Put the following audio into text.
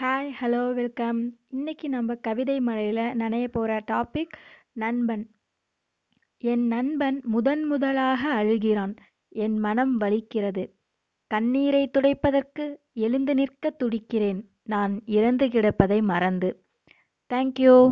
Hi hello welcome இன்னைக்கு நம்ம கவிதை மழையில் நனைய போகிற டாபிக் நண்பன். என் நண்பன் முதன் முதலாக அழுகிறான். என் மனம் வலிக்கிறது. கண்ணீரை துடைப்பதற்கு எழுந்து நிற்க துடிக்கிறேன். நான் இறந்து கிடப்பதை மறந்து. தேங்க்யூ